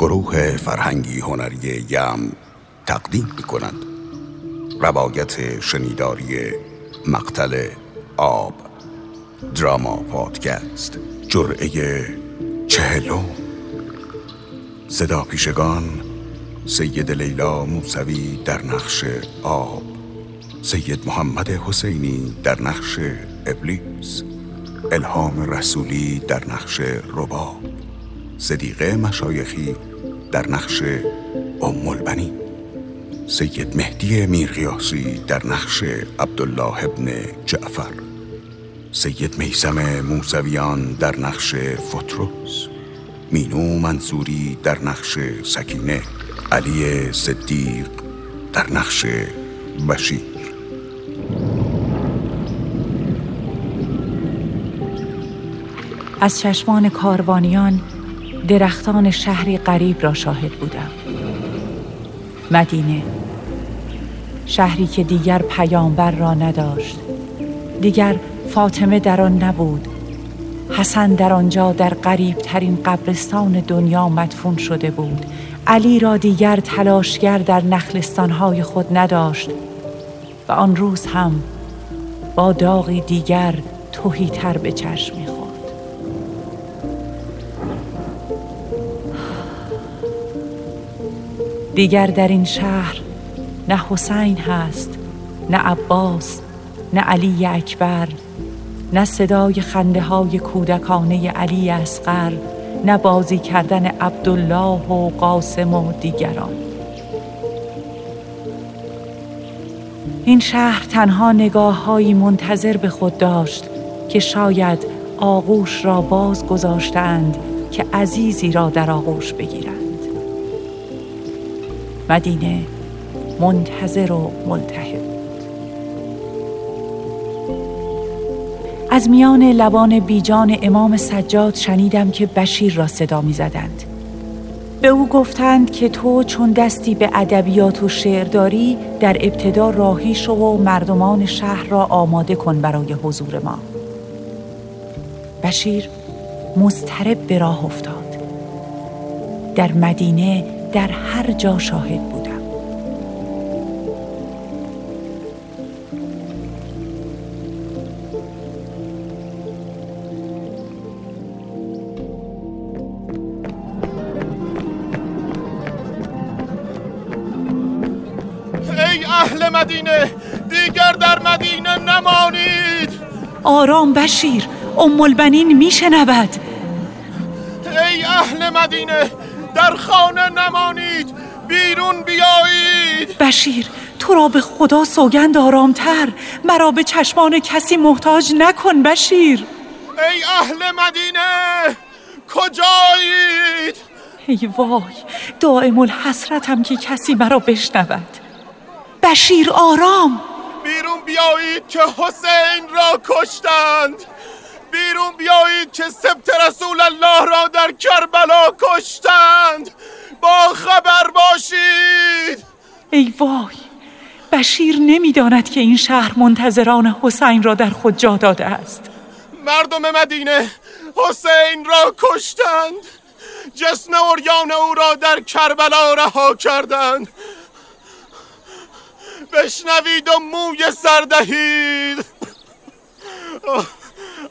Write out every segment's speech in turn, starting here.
گروه فرهنگی هنری یم تقدیم می کند روایت شنیداری مقتل آب. دراما پادکست. جرعه چهلو صدا پیشگان سید لیلا موسوی در نقش آب. سید محمد حسینی در نقش ابلیس. الهام رسولی در نقش رباب. صدیقه مشایخی در نقش ام البنی سید مهدی میرقیاسی در نقش عبدالله ابن جعفر. سید میسم موسویان در نقش فتروس مینو منصوری در نقش سکینه. علی صدیق در نقش بشیر. از چشمان کاروانیان درختان شهری غریب را شاهد بودم. مدینه. شهری که دیگر پیامبر را نداشت. دیگر فاطمه در آن نبود. حسن در آنجا در قریب ترین قبرستان دنیا مدفون شده بود. علی را دیگر تلاشگر در نخلستانهای خود نداشت. و آن روز هم با داغی دیگر توهی تر به چشم می‌خورد. دیگر در این شهر نه حسین هست نه عباس نه علی اکبر نه صدای خنده های کودکانه علی اصغر نه بازی کردن عبدالله و قاسم و دیگران. این شهر تنها نگاه منتظر به خود داشت که شاید آغوش را باز گذاشتند که عزیزی را در آغوش بگیرند مدینه منتظر و ملتهب از میان لبان بیجان امام سجاد شنیدم که بشیر را صدا می زدند. به او گفتند که تو چون دستی به ادبیات و شعر داری در ابتدا راهی شو و مردمان شهر را آماده کن برای حضور ما. بشیر مضطرب به راه افتاد. در مدینه در هر جا شاهد بودم. ای اهل مدینه دیگر در مدینه نمانید. آرام بشیر ام البنین میشنود. ای اهل مدینه در خانه نمانید. بیرون بیایید. بشیر تو را به خدا سوگند آرامتر. مرا به چشمان کسی محتاج نکن بشیر. ای اهل مدینه کجایید؟ ای وای دائم الحسرتم که کسی مرا بشنود. بشیر آرام. بیرون بیایید که حسین را کشتند. بیرون بیایید که سبت رسول الله را در کربلا کشتند. با خبر باشید. ای وای بشیر نمی‌داند که این شهر منتظران حسین را در خود جا داده است. مردم مدینه حسین را کشتند. جسم اوریان او را در کربلا رها کردند. بشنوید و موی سردهید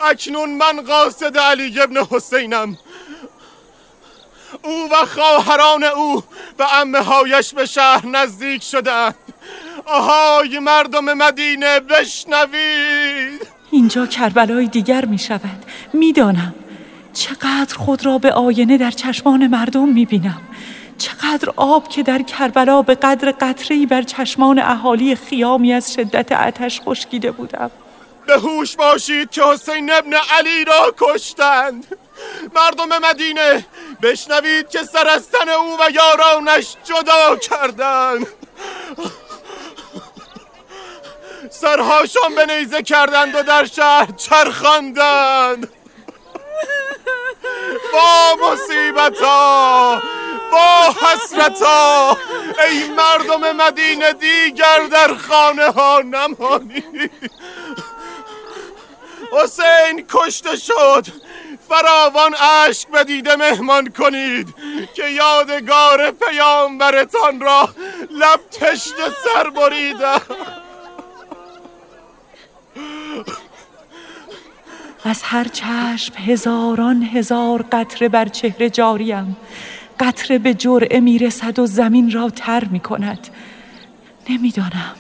اکنون من قاصد علی ابن حسینم. او و خواهران او و امه هایش به شهر نزدیک شدند آهای مردم مدینه بشنوید. اینجا کربلای دیگر می شود. می‌دانم چقدر خود را به آینه در چشمان مردم می بینم. چقدر آب که در کربلا به قدر قطری بر چشمان اهالی خیامی از شدت آتش خشکیده بودم. به هوش باشید که حسین ابن علی را کشتند. مردم مدینه بشنوید که سرستن او و یارانش جدا کردند. سرهاشان به نیزه کردند و در شهر چرخاندند. با مصیبتا با حسرتا ای مردم مدینه دیگر در خانه ها نمانید. حسین کشته شد. فراوان اشک به دیده مهمان کنید که یادگار پیامبرتان را لب تشت سر بریده از هر چشم هزاران هزار قطره بر چهره جاریم. قطره به جرعه می‌رسد و زمین را تر می کند نمی‌دانم.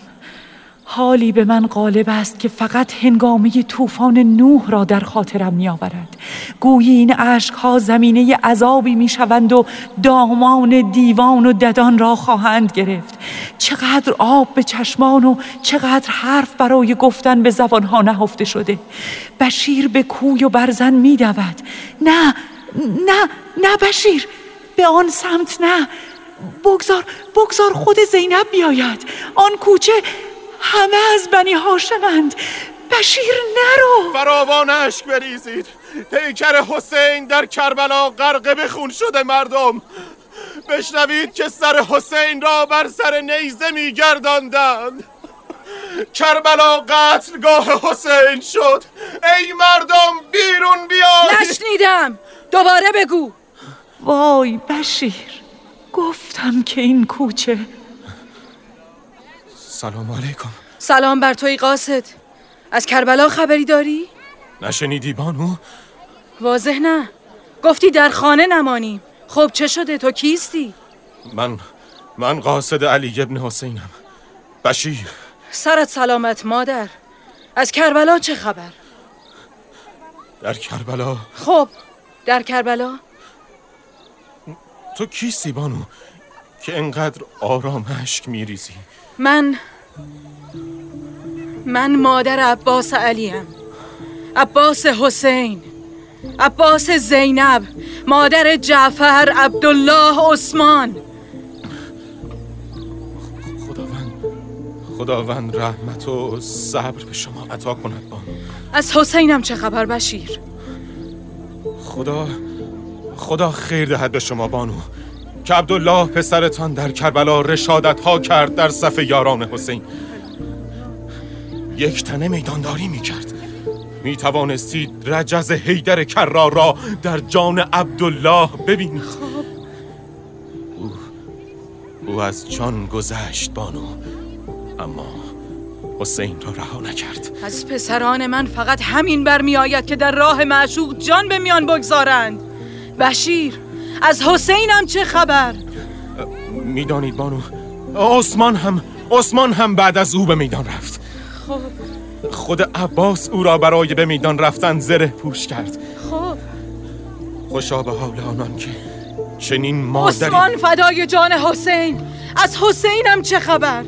حالی به من غالب است که فقط هنگامه طوفان نوح را در خاطرم می آورد گویی این عشق ها زمینه عذابی می شوند و دامان دیوان و ددان را خواهند گرفت. چقدر آب به چشمان و چقدر حرف برای گفتن به زبان ها نهفته شده. بشیر به کوی و برزن می دود نه نه نه بشیر به آن سمت نه. بگذار بگذار خود زینب بیاید. آن کوچه همه از بنی هاشمند بشیر نرو. فراوان اشک بریزید. پیکر حسین در کربلا غرق به خون شده مردم. بشنوید که سر حسین را بر سر نیزه میگرداندند. کربلا قتلگاه حسین شد. ای مردم بیرون بیاید. نشنیدم. دوباره بگو. وای بشیر گفتم که این کوچه سلام علیکم. سلام بر توی قاصد. از کربلا خبری داری؟ نشنیدی بانو؟ واضح نه. گفتی در خانه نمانیم خب چه شده؟ تو کیستی؟ من من قاصد علی ابن حسینم. بشیر. سرت سلامت مادر. از کربلا چه خبر؟ در کربلا. خب در کربلا؟ تو کیستی بانو؟ که انقدر آرام اشک میریزی. من من مادر عباس علیم. عباس حسین. عباس زینب. مادر جعفر عبدالله عثمان. خداوند خداوند رحمت و صبر به شما عطا کند. بانو از حسینم چه خبر بشیر؟ خدا خدا خیر دهد به شما بانو. که عبدالله پسرتان در کربلا رشادت ها کرد در صف یاران حسین. یک تنه میدانداری می کرد می توانستید رجز حیدر کرار را در جان عبدالله ببینید. او, او از جان گذشت بانو. اما حسین را رها نکرد. از پسران من فقط همین برمی آید که در راه معشوق جان به میان بگذارند. بشیر! از حسینم چه خبر؟ می‌دانید بانو عثمان هم عثمان هم بعد از او به میدان رفت. خب. خود عباس او را برای به میدان رفتن زره پوش کرد. خب. خوشا به حال آنان که چنین مادری عثمان فدای جان حسین از حسینم چه خبر؟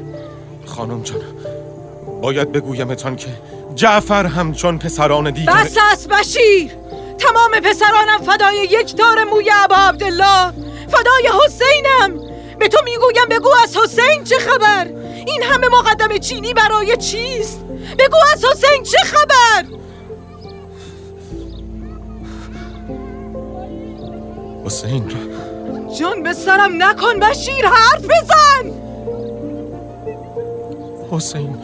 خانم جان باید بگویمتان که جعفر هم چون پسران دیگر بس است بشیر! تمام پسرانم فدای یک تار موی عبا عبدالله. فدای حسینم. به تو می‌گویم بگو از حسین چه خبر؟ این همه مقدم چینی برای چیست؟ بگو از حسین چه خبر؟ حسین. جان به سرم نکن بشیر حرف بزن! حسین.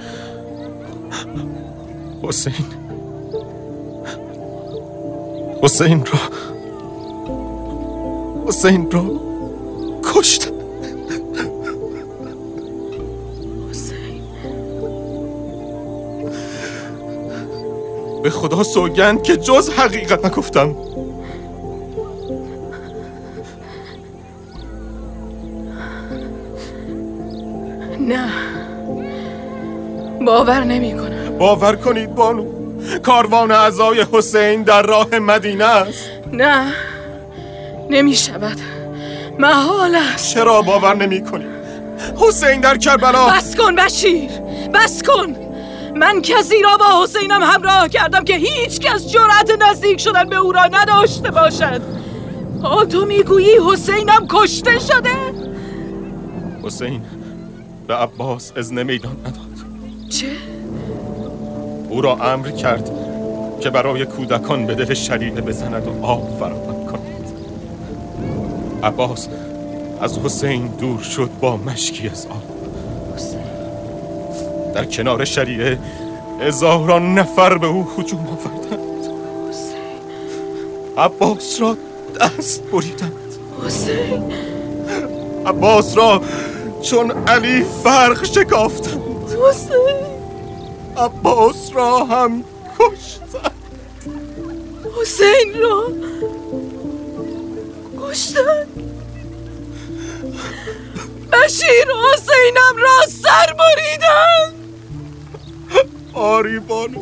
حسین. حسین را حسین را کشت. به خدا سوگند که جز حقیقت نگفتم. نه. باور نمی کنم باور کنید بانو. کاروان عزای حسین در راه مدینه است. نه نمی شود محال است. چرا باور نمی کنید حسین در کربلا. بس کن بشیر بس کن. من کسی را با حسینم همراه کردم که هیچ کس جرأت نزدیک شدن به او را نداشته باشد. حال تو می‌گویی حسینم کشته شده؟ حسین به عباس اذن میدان نداد. چه؟ او را امر کرد که برای کودکان به دل شریعه بزند و آب فراهم کند. عباس از حسین دور شد با مشکی از آب. در کنار شریعه هزاران نفر به او هجوم آوردند. عباس را دست بریدند. حسین عباس را چون علی فرق شکافتند. حسین عباس را هم کشتند حسین را کشتن بشیر حسینم را سر بریدن آری بانو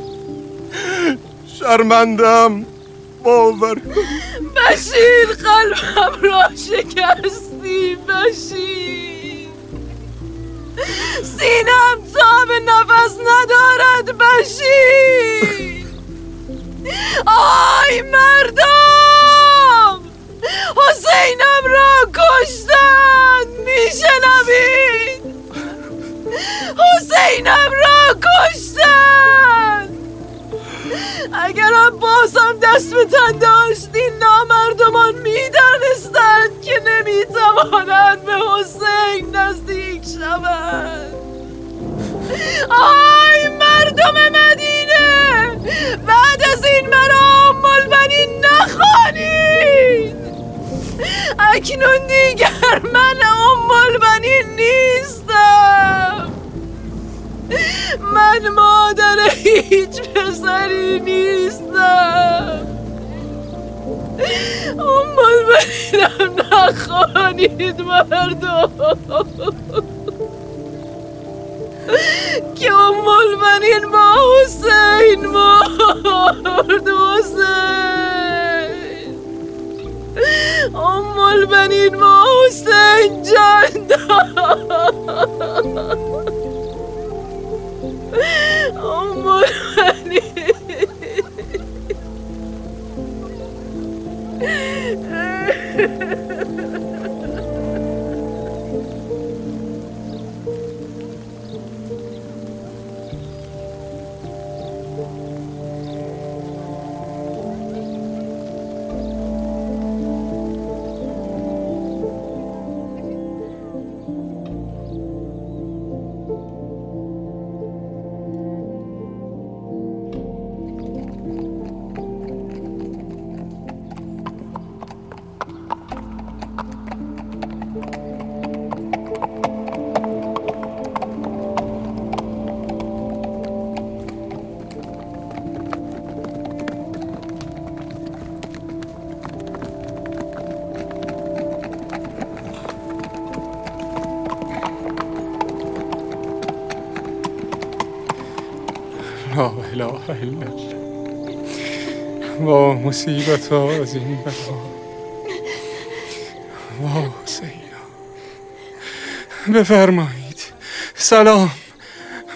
شرمندم باور بشیر قلبم را شکستی بشیر. سینم تاب نفس ندارد بشیر. آی مردم حسینم را کشتن میشنوید. حسینم را کشتن. اگرم بازم دست به تن داشت این نامردمان می‌دانستند که نمی‌توانند به حسین نزدیک شوند. آی مردم مدینه! بعد از این مرا ام البنین نخوانید! اکنون دیگر من ام نیستم! من مادر هیچ پسری نیستم. ام البنینم نخوانید مردم. که ام البنین با حسین مرد حسین. ام البنین با حسین جان. البنین لا مصیبت ها از این بلا وا بفرمایید سلام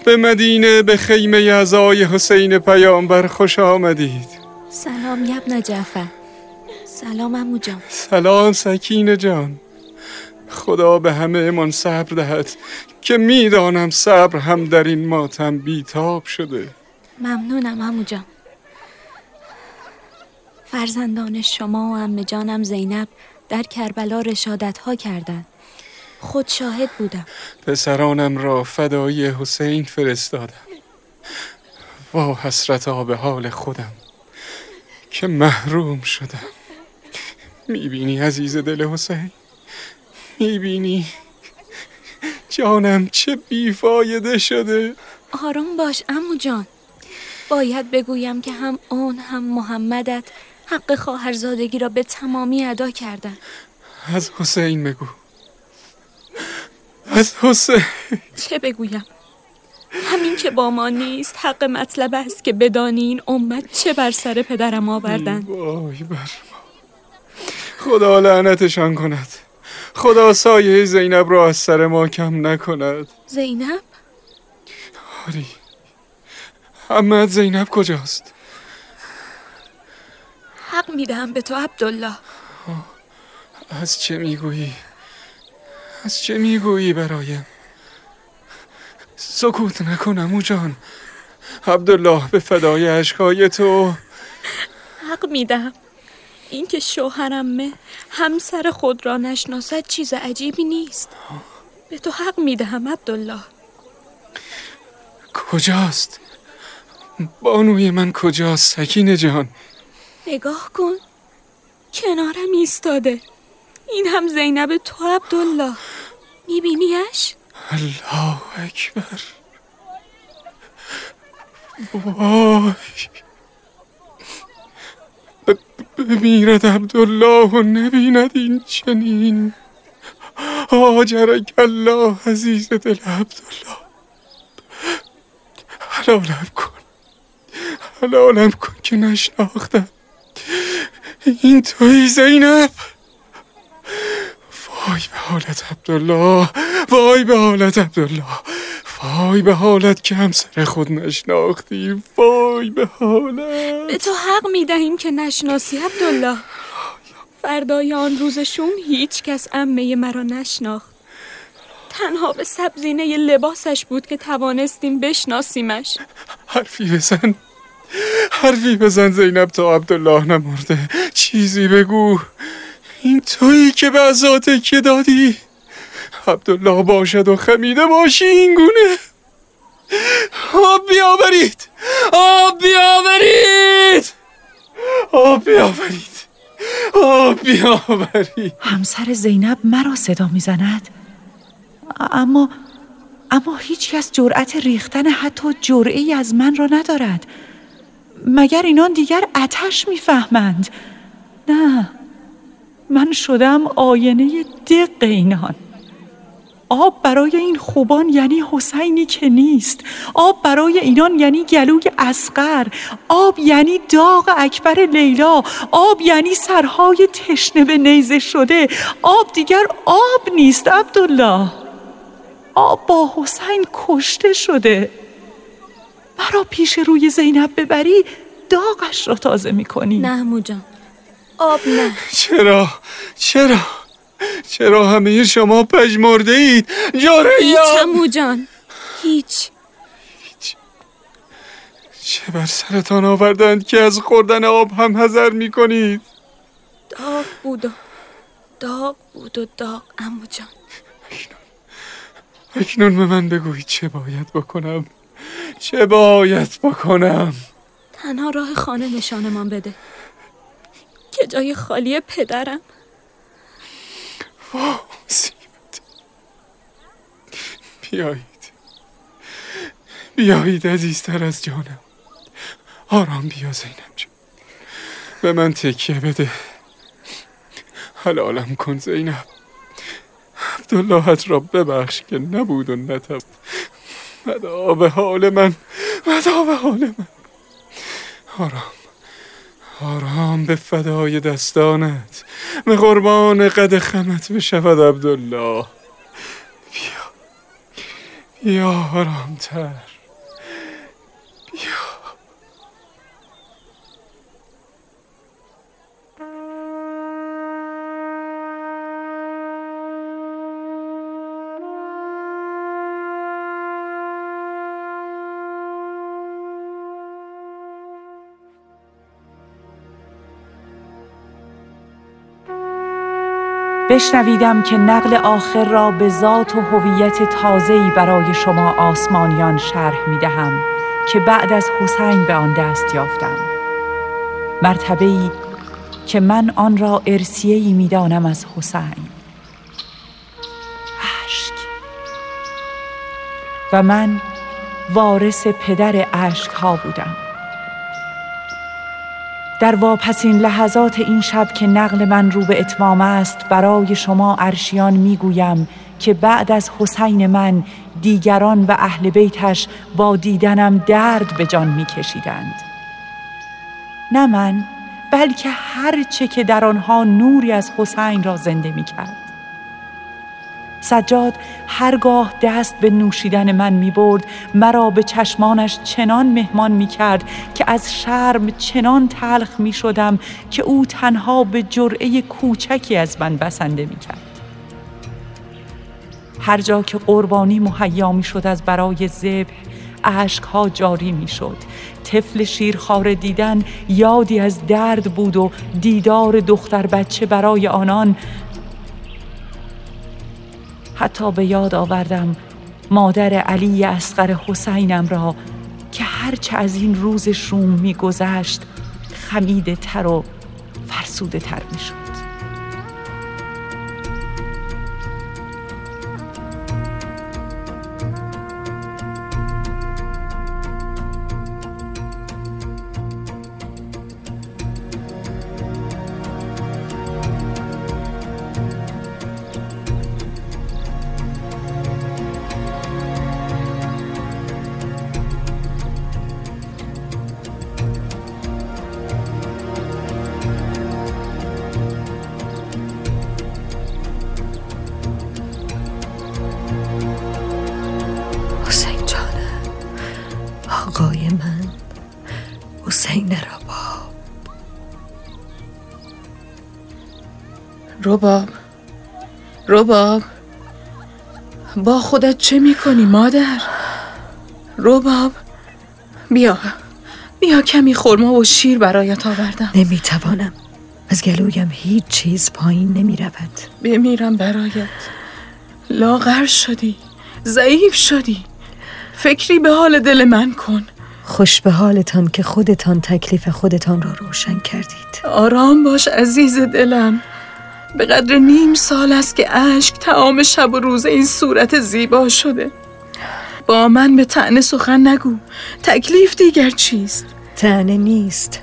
به مدینه به خیمه ازای حسین پیامبر خوش آمدید سلام یبن جعفر سلام امو جان سلام سکینه جان خدا به همه امان صبر دهد که می‌دانم صبر هم در این ماتم بیتاب شده ممنونم امو جان فرزندان شما و امه جانم زینب در کربلا رشادت ها کردند. خود شاهد بودم. پسرانم را فدایی حسین فرستادم. وا حسرتا به حال خودم که محروم شدم. می‌بینی عزیز دل حسین؟ می‌بینی جانم چه بیفایده شده؟ آروم باش امو جان. باید بگویم که هم اون هم محمدت حق خواهرزادگی را به تمامی ادا کردند از حسین بگو. از حسین. چه بگویم؟ همین که با ما نیست حق مطلب است که بدانی این امت چه بر سر پدرم آوردند وای بر ما. خدا لعنتشان کند. خدا سایه زینب را از سر ما کم نکند. زینب؟ آری. احمد زینب کجاست؟ حق می‌دهم به تو عبدالله. از چه می‌گویی؟ از چه می‌گویی برایم سکوت نکنم او جان. عبدالله به فدای عشقای تو. حق می‌دهم. اینکه شوهرمه همسر خود را نشناسد چیز عجیبی نیست. به تو حق می‌دهم عبدالله. کجاست؟ بانوی من کجاست سکینه جان؟ نگاه کن. کنارم ایستاده. این هم زینب تو عبدالله. میبینیش؟ الله اکبر. وای. بمیرد عبدالله و نبیند این چنین. آجرک الله عزیز دل عبدالله. حلالم کن. حلالم کن که نشناختم. این توی زینب. وای به حالت عبدالله. وای به حالت عبدالله. وای به حالت که همسر خود نشناختی وای به حالت. به تو حق می‌دهیم که نشناسی عبدالله. فردای آن روزشون هیچ کس امه مرا نشناخت. تنها به سبزینه لباسش بود که توانستیم بشناسیمش. حرفی بزن. حرفی بزن زینب تا عبدالله نمرده. چیزی بگو. این تویی که به ازا که دادی. عبدالله باشد و خمیده باشی این گونه. آب بیاورید. آب بیاورید. آب بیاورید. آب بیاورید. همسر زینب مرا صدا می‌زند. اما اما هیچ کس جرأت ریختن حتی جرعی از من را ندارد. مگر اینان دیگر اتش می‌فهمند؟ نه. من شدم آینه دق اینان. آب برای این خوبان یعنی حسینی که نیست. آب برای اینان یعنی گلوی اسقر آب یعنی داغ اکبر لیلا. آب یعنی سرهای تشنه به نیزه شده. آب دیگر آب نیست عبدالله. آب با حسین کشته شده. مرا پیش روی زینب ببری داغش را تازه می‌کنی. نه موجان. آب نه. چرا؟ چرا؟ چرا همه شما پژمرده اید؟ جاره هیچ همو جان هیچ. چه بر سرتان آوردند که از خوردن آب هم حذر می کنید داغ بود و داغ بود و داغ امو جان. اکنون به من بگویید چه باید بکنم. چه باید بکنم؟ تنها راه خانه نشانمان بده. که جای خالی پدرم. بیایید. بیایید عزیزتر از جانم. آرام بیا زینب جان. به من تکیه بده. حلالم کن زینب. عبداللهت را ببخش که نبود و نتب ودا به حال من ودا به حال من. آرام آرام به فدای دستانت به قربان قد خمت بشود عبدالله. بیا بیا آرامتر. بیا. بشنویدم که نقل آخر را به ذات و هویت تازه‌ای برای شما آسمانیان شرح می دهم که بعد از حسین به آن دست یافتم. مرتبه ای که من آن را ارسیه ای می دانم از حسین. اشک. و من وارث پدر اشک ها بودم. در واپسین لحظات این شب که نقل من رو به اتمام است برای شما ارشیان می‌گویم که بعد از حسین من دیگران و اهل بیتش با دیدنم درد به جان میکشیدند. نه من بلکه هر چه که در آنها نوری از حسین را زنده می‌کرد. سجاد هرگاه دست به نوشیدن من می برد مرا به چشمانش چنان مهمان می کرد که از شرم چنان تلخ می شدم که او تنها به جرعه کوچکی از من بسنده می کرد. هر جا که قربانی مهیا می شد از برای ذبح ها جاری می شد طفل شیرخواره دیدن یادی از درد بود و دیدار دختر بچه برای آنان حتی به یاد آوردم مادر علی اسقر حسینم را که هرچه از این روز شوم میگذشت خمیده تر و فرسوده تر می رباب با خودت چه می‌کنی مادر؟ رباب بیا بیا کمی خورما و شیر برایت آوردم. نمی‌توانم. از گلویم هیچ چیز پایین نمی رود بمیرم برایت. لاغر شدی ضعیف شدی. فکری به حال دل من کن. خوش به حالتان که خودتان تکلیف خودتان را روشن کردید. آرام باش عزیز دلم. به قدر نیم سال است که اشک تمام شب و روز این صورت زیبا شده. با من به تنه سخن نگو. تکلیف دیگر چیست؟ تنه نیست.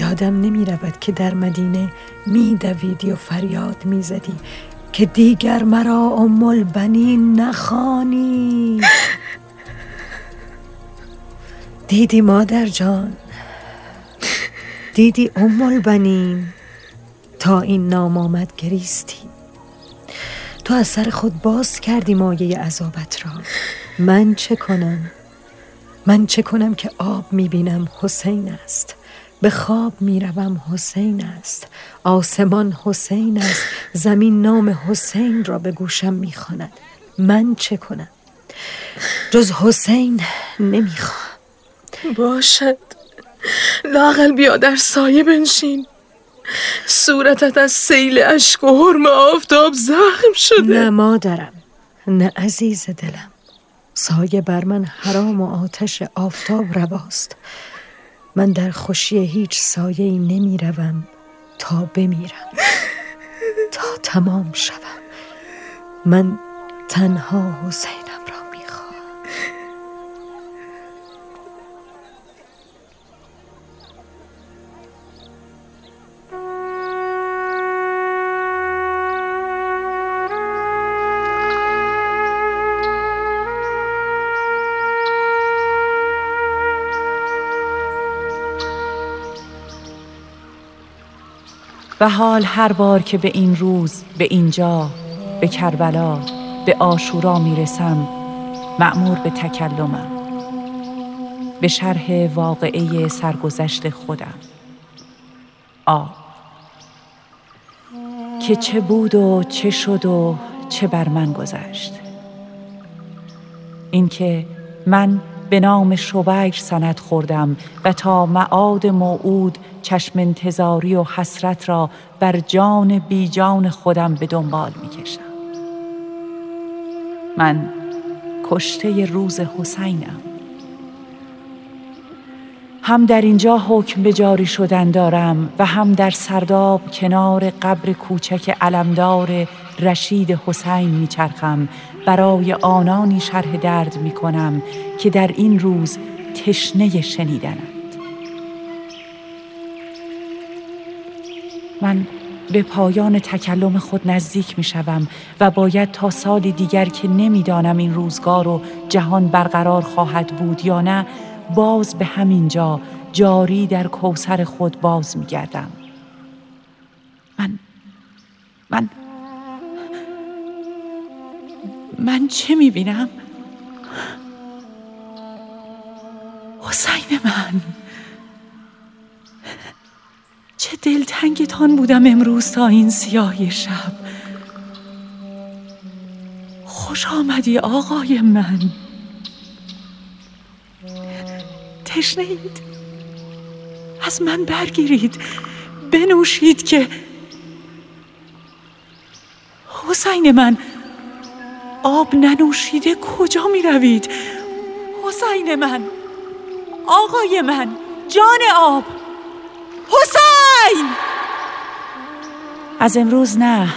یادم نمی رود که در مدینه می دویدی و فریاد می زدی که دیگر مرا ام البنین نخانی دیدی مادر جان. دیدی ام البنین تا این نام آمد گریستی تو از سر خود باز کردی مایه عذابت را. من چه کنم؟ من چه کنم که آب می‌بینم؟ حسین است. به خواب می‌روم؟ حسین است. آسمان حسین است. زمین نام حسین را به گوشم می‌خواند. من چه کنم؟ جز حسین نمی‌خوام. باشد. لاغل بیا در سایه بنشین. صورتت از سیل اشک و حرم آفتاب زخم شده. نه مادرم نه عزیز دلم. سایه بر من حرام و آتش آفتاب رواست. من در خوشی هیچ سایه ای نمی روم تا بمیرم تا تمام شوم. من تنها حسین. حال هر بار که به این روز به اینجا به کربلا به آشورا می‌رسم معمور به تکلمم به شرح واقعه سرگذشت خودم. آ. که چه بود و چه شد و چه بر من گذشت. اینکه من به نام شبیر سند خوردم و تا معاد موعود چشم انتظاری و حسرت را بر جان بی جان خودم به دنبال می کشم. من کشته روز حسینم هم در اینجا حکم به جاری شدن دارم و هم در سرداب کنار قبر کوچک علمدار رشید حسین میچرخم برای آنانی شرح درد می کنم که در این روز تشنه شنیدنند من به پایان تکلم خود نزدیک می شوم و باید تا سال دیگر که نمی‌دانم این روزگار و جهان برقرار خواهد بود یا نه باز به همین جا جاری در کوسر خود باز می گردم. من من من چه می بینم؟ حسین من. چه دلتنگتان بودم امروز تا این سیاهی شب. خوش آمدی آقای من. تشنید از من برگیرید. بنوشید که حسین من آب ننوشیده کجا می روید حسین من آقای من جان آب. حسین! از امروز نه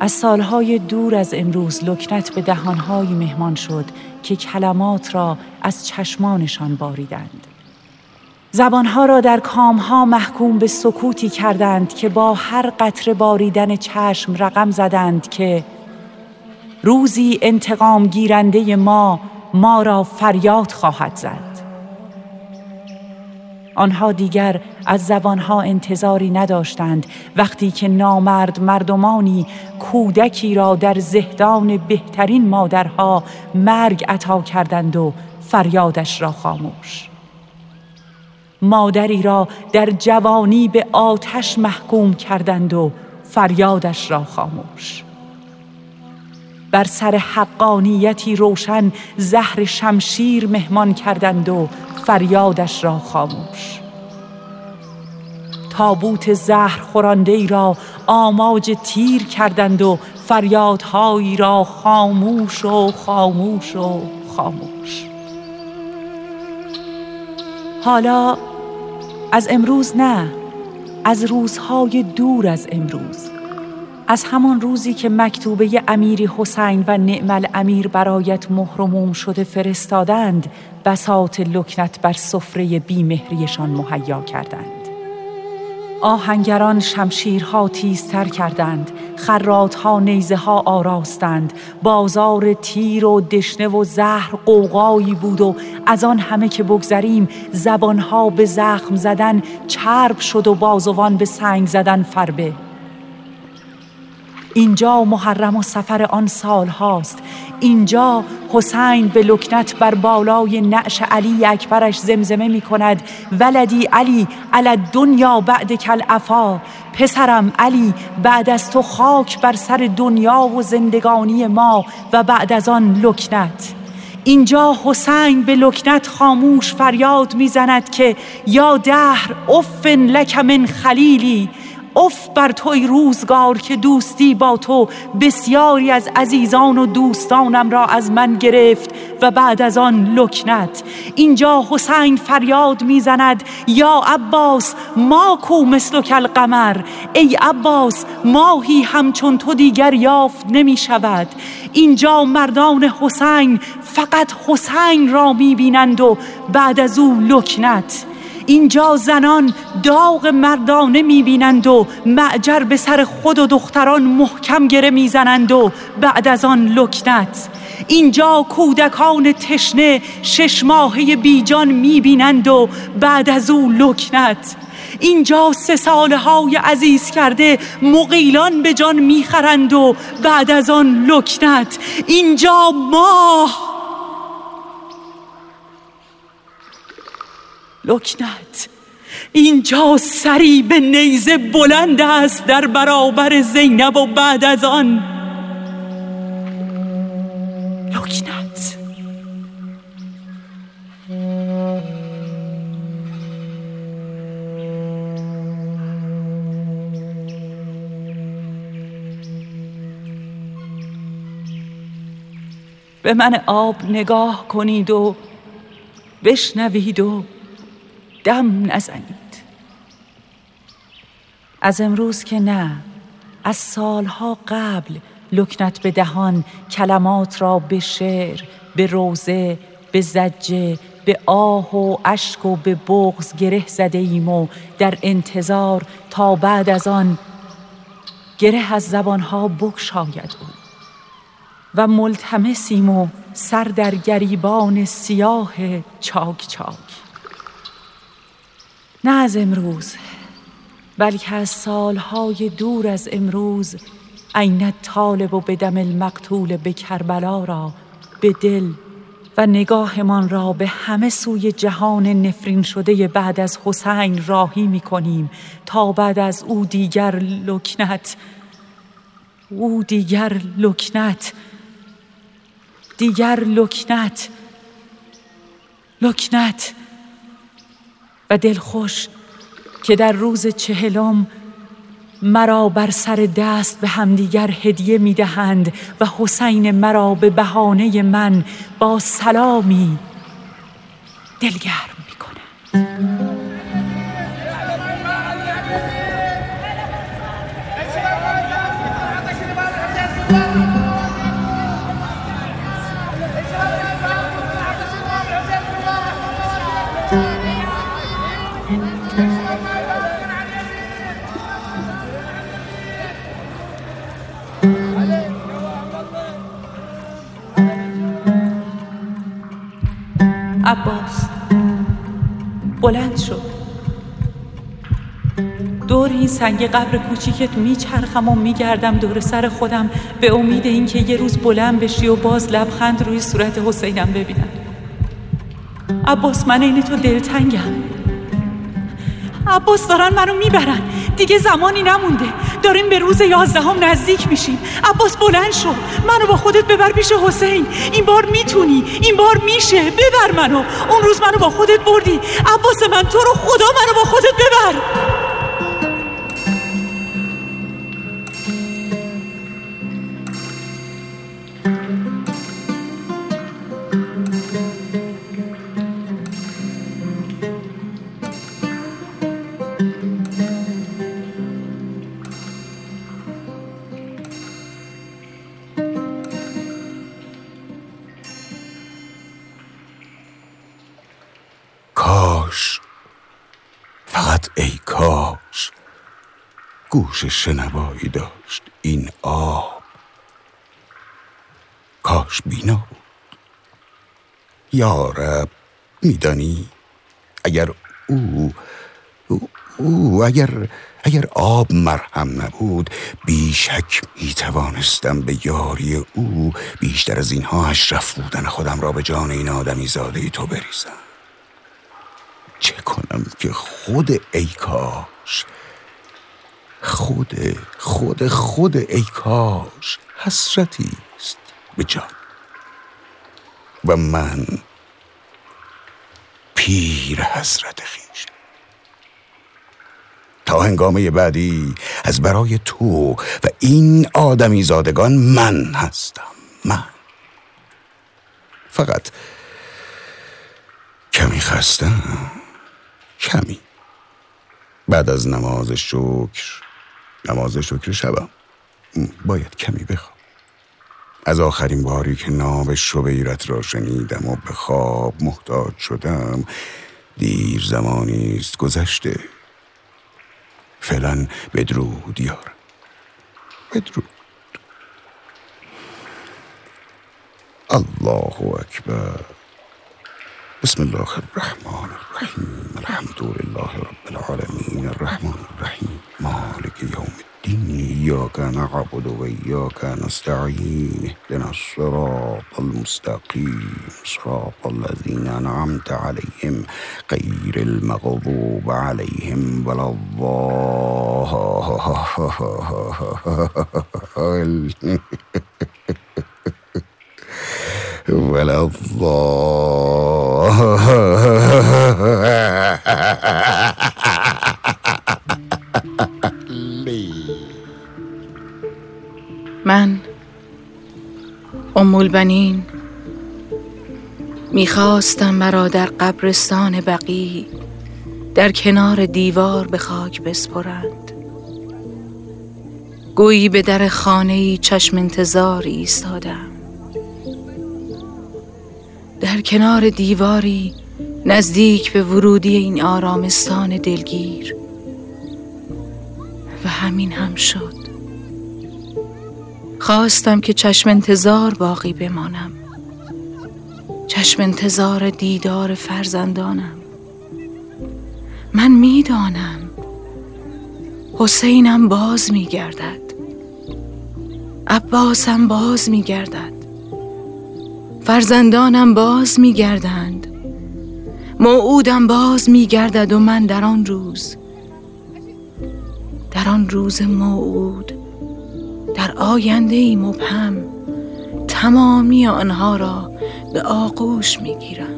از سالهای دور از امروز لکنت به دهانهای مهمان شد که کلمات را از چشمانشان باریدند. زبانها را در کامها محکوم به سکوتی کردند که با هر قطره باریدن چشم رقم زدند که روزی انتقام گیرنده ما ما را فریاد خواهد زد. آنها دیگر از زبانها انتظاری نداشتند. وقتی که نامرد مردمانی کودکی را در زهدان بهترین مادرها مرگ عطا کردند و فریادش را خاموش. مادری را در جوانی به آتش محکوم کردند و فریادش را خاموش. بر سر حقانیتی روشن زهر شمشیر مهمان کردند و فریادش را خاموش. تابوت زهر خورانده را آماج تیر کردند و فریادهایی را خاموش و خاموش و خاموش. حالا از امروز نه از روزهای دور از امروز. از همان روزی که مکتوبه امیری حسین و نعمل امیر برایت مهرموم شده فرستادند بسات لکنت بر سفره بیمهریشان مهیا کردند. آهنگران شمشیرها تیزتر کردند خراتها نیزه ها آراستند بازار تیر و دشنه و زهر قوقایی بود و از آن همه که بگذریم زبانها به زخم زدن چرب شد و بازوان به سنگ زدن فربه. اینجا محرم و سفر آن سال هاست. اینجا حسین به لکنت بر بالای نعش علی اکبرش زمزمه می کند. ولدی علی علی دنیا بعد کل افا پسرم علی بعد از تو خاک بر سر دنیا و زندگانی ما و بعد از آن لکنت. اینجا حسین به لکنت خاموش فریاد می‌زند که یا دهر افن لک خلیلی. اف بر توی روزگار که دوستی با تو بسیاری از عزیزان و دوستانم را از من گرفت و بعد از آن لکنت. اینجا حسین فریاد می‌زند یا عباس ما کو مثل کل قمر. ای عباس ماهی همچون تو دیگر یافت نمی شود اینجا مردان حسین فقط حسین را می بینند و بعد از او لکنت. اینجا زنان داغ مردانه می‌بینند و معجر به سر خود و دختران محکم گره می‌زنند و بعد از آن لکنت. اینجا کودکان تشنه شش ماهه بیجان می‌بینند و بعد از او لکنت. اینجا سه ساله های عزیز کرده مقیلان به جان می‌خرند و بعد از آن لکنت. اینجا ماه لکنت. اینجا سری به نیزه بلند است در برابر زینب و بعد از آن. لکنت. به من آب نگاه کنید و بشنوید و دم نزنید. از امروز که نه از سالها قبل لکنت به دهان کلمات را به شعر به روزه به زجه به آه و اشک و به بغز گره زده ایم و در انتظار تا بعد از آن گره از زبانها بکشاید او. و ملتمسیم و سر در گریبان سیاه چاک چاک. نه از امروز بلکه از سالهای دور از امروز عین طالب و به دم المقتول به کربلا را به دل و نگاهمان را به همه سوی جهان نفرین شده بعد از حسین راهی می کنیم تا بعد از او دیگر لکنت. او دیگر لکنت. دیگر لکنت. لکنت. و دلخوش که در روز چهلم مرا بر سر دست به همدیگر هدیه می دهند و حسین مرا به بهانه من با سلامی دلگرم می کنند عباس. بلند شد دور این سنگ قبر کوچیکت میچرخم و میگردم دور سر خودم. به امید اینکه یه روز بلند بشی و باز لبخند روی صورت حسینم ببینم. عباس من این تو دلتنگم. عباس دارن منو می‌برن. دیگه زمانی نمونده. داریم به روز یازدهم نزدیک میشیم. عباس بلند شو. منو با خودت ببر پیش حسین. این بار می‌تونی. این بار میشه. ببر منو. اون روز منو با خودت بردی. عباس من تو رو خدا منو با خودت ببر. گوش شنوایی داشت این آب. کاش بینا بود. یارب میدانی؟ اگر او او, اگر اگر آب مرهم نبود بیشک می توانستم به یاری او بیشتر از اینها اشرف بودن خودم را به جان این آدمی زاده تو بریزم. چه کنم که خود ای کاش خود خود خود ای کاش حسرتی است. به جان و من پیر حسرت خیش. تا هنگامه بعدی از برای تو و این آدمی زادگان من هستم. من. فقط کمی خستم. کمی. بعد از نماز شکر نماز شکر شبم. باید کمی بخوام از آخرین باری که نام شبیرت را شنیدم و به خواب محتاج شدم دیر زمانی است گذشته. فعلا بدرود یار. بدرود. الله اکبر. بسم الله الرحمن الرحیم. الحمد لله رب العالمین. الرحمن الرحیم. مالك يوم الدين إياك نعبد وإياك نستعين اهدنا الصراط المستقيم صراط الذين أنعمت عليهم غير المغضوب عليهم ولا ولا الله ام البنین. می‌خواستم مرا در قبرستان بقی در کنار دیوار به خاک بسپرند. گویی به در خانه چشم انتظار ایستادم. در کنار دیواری نزدیک به ورودی این آرامستان دلگیر. و همین هم شد. خواستم که چشم انتظار باقی بمانم. چشم انتظار دیدار فرزندانم. من می‌دانم حسینم باز میگردد. عباسم باز میگردد. فرزندانم باز میگردند. موعودم باز میگردد و من در آن روز در آن روز موعود در آینده ای مبهم تمامی آنها را به آغوش می‌گیرم.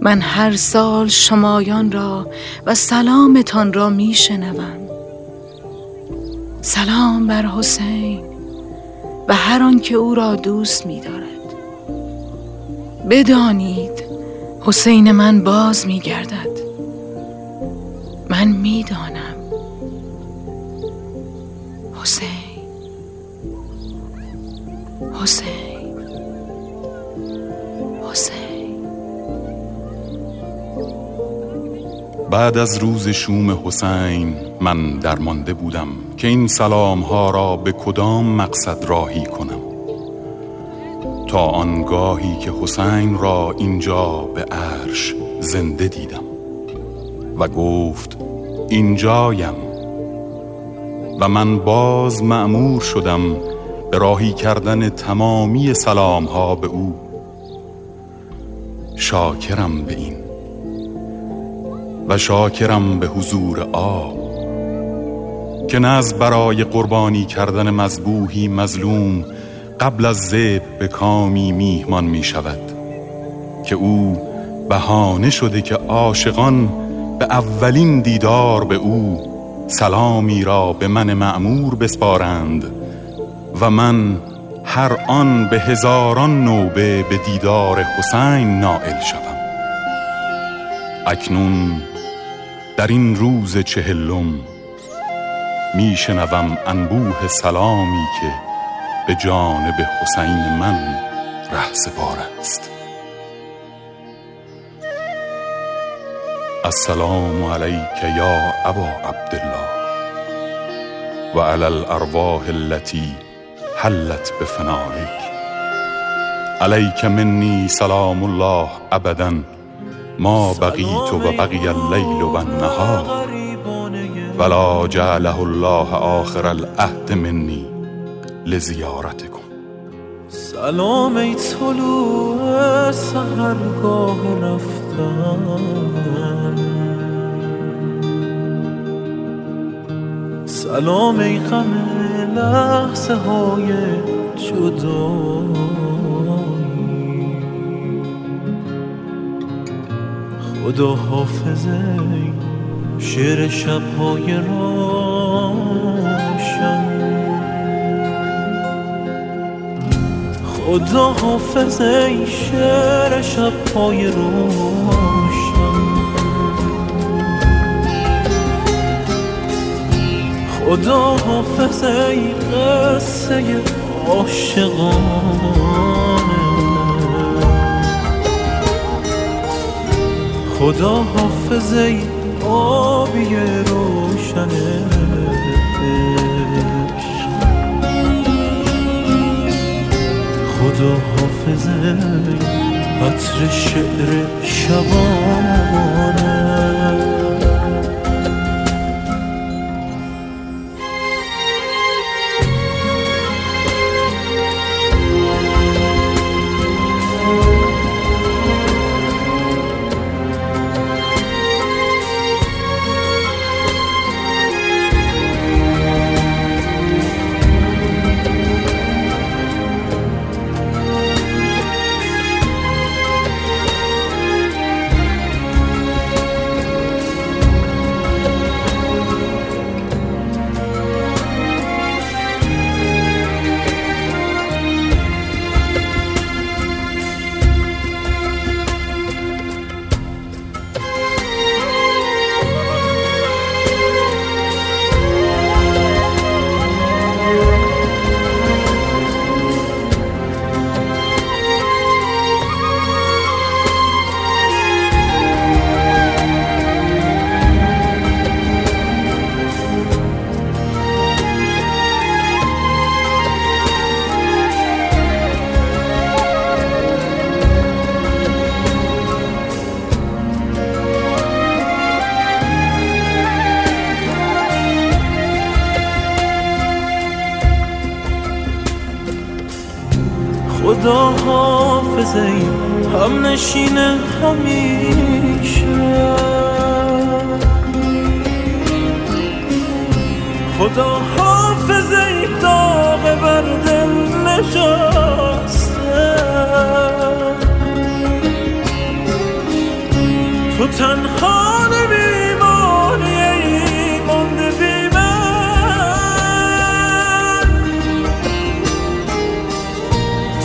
من هر سال شمایان را و سلامتان را میشنوم. سلام بر حسین و هر آن که او را دوست می دارد بدانید حسین من باز می گردد من می دانم حسین. بعد از روز شوم حسین من درمانده بودم که این سلام ها را به کدام مقصد راهی کنم. تا آنگاهی که حسین را اینجا به عرش زنده دیدم و گفت اینجایم. و من باز معمور شدم به راهی کردن تمامی سلام ها به او. شاکرم به این و شاکرم به حضور آب که نه از برای قربانی کردن مذبوحی مظلوم قبل از زب به کامی میهمان می شود که او بهانه شده که عاشقان به اولین دیدار به او سلامی را به من معمور بسپارند. و من هر آن به هزاران نوبه به دیدار حسین نائل شوم. اکنون در این روز چهلم میشنوم انبوه سلامی که به جانب حسین من ره سپار است. السلام علیک یا ابا عبدالله و علی الارواح التي حلت بفنائک علیک منی سلام الله ابدا. ما بقیت و بقی اللیل و النهار. ولا جعله الله آخر العهد منی لزیارتکم. سلام ای طلوع سهرگاه رفتن. سلام ای غم لحظه های جدایی. خدا حافظه شعر شبهای روشن. خدا حافظ ای شعر شبهای روشن. خدا حافظ ای قصه عاشقانه. خدا حافظ ای آبی روشنه خدا حافظه عطر شعر شبانه. خدا حافظ ای داغ بر دل نشسته. تو تنها نمیمانی ای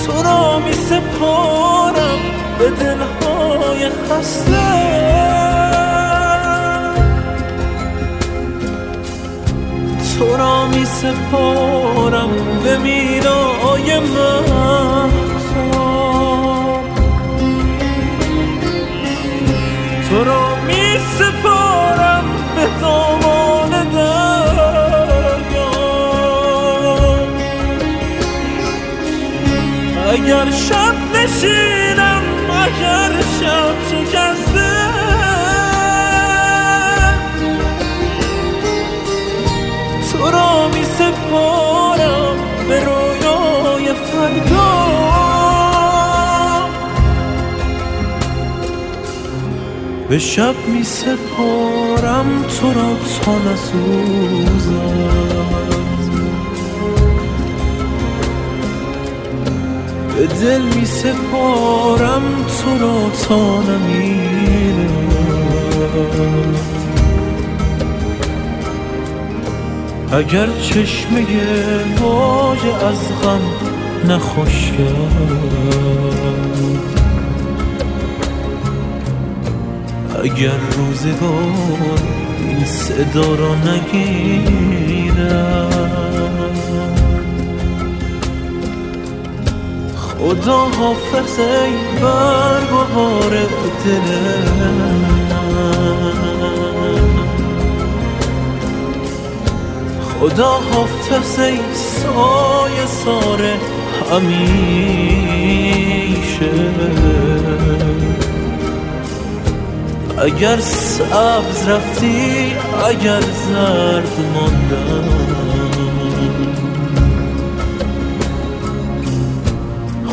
تو سپارم به دلهای خسته. تو را می سپارم به میرای من تو را می سپارم به دامان دریا. اگر شب نشی به شب می سپارم تو را تا نسوزم به دل می سپارم تو را تا اگر چشمه واژه از غم نخوش اگر روزگار این صدا را نگیرم. خدا حافظ ای برگ و بار خدا حافظ ای سایه ساره همیشه. اگر سبز رفتی اگر زرد ماندم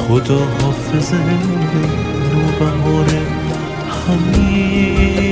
خدا حافظه نوبهار همین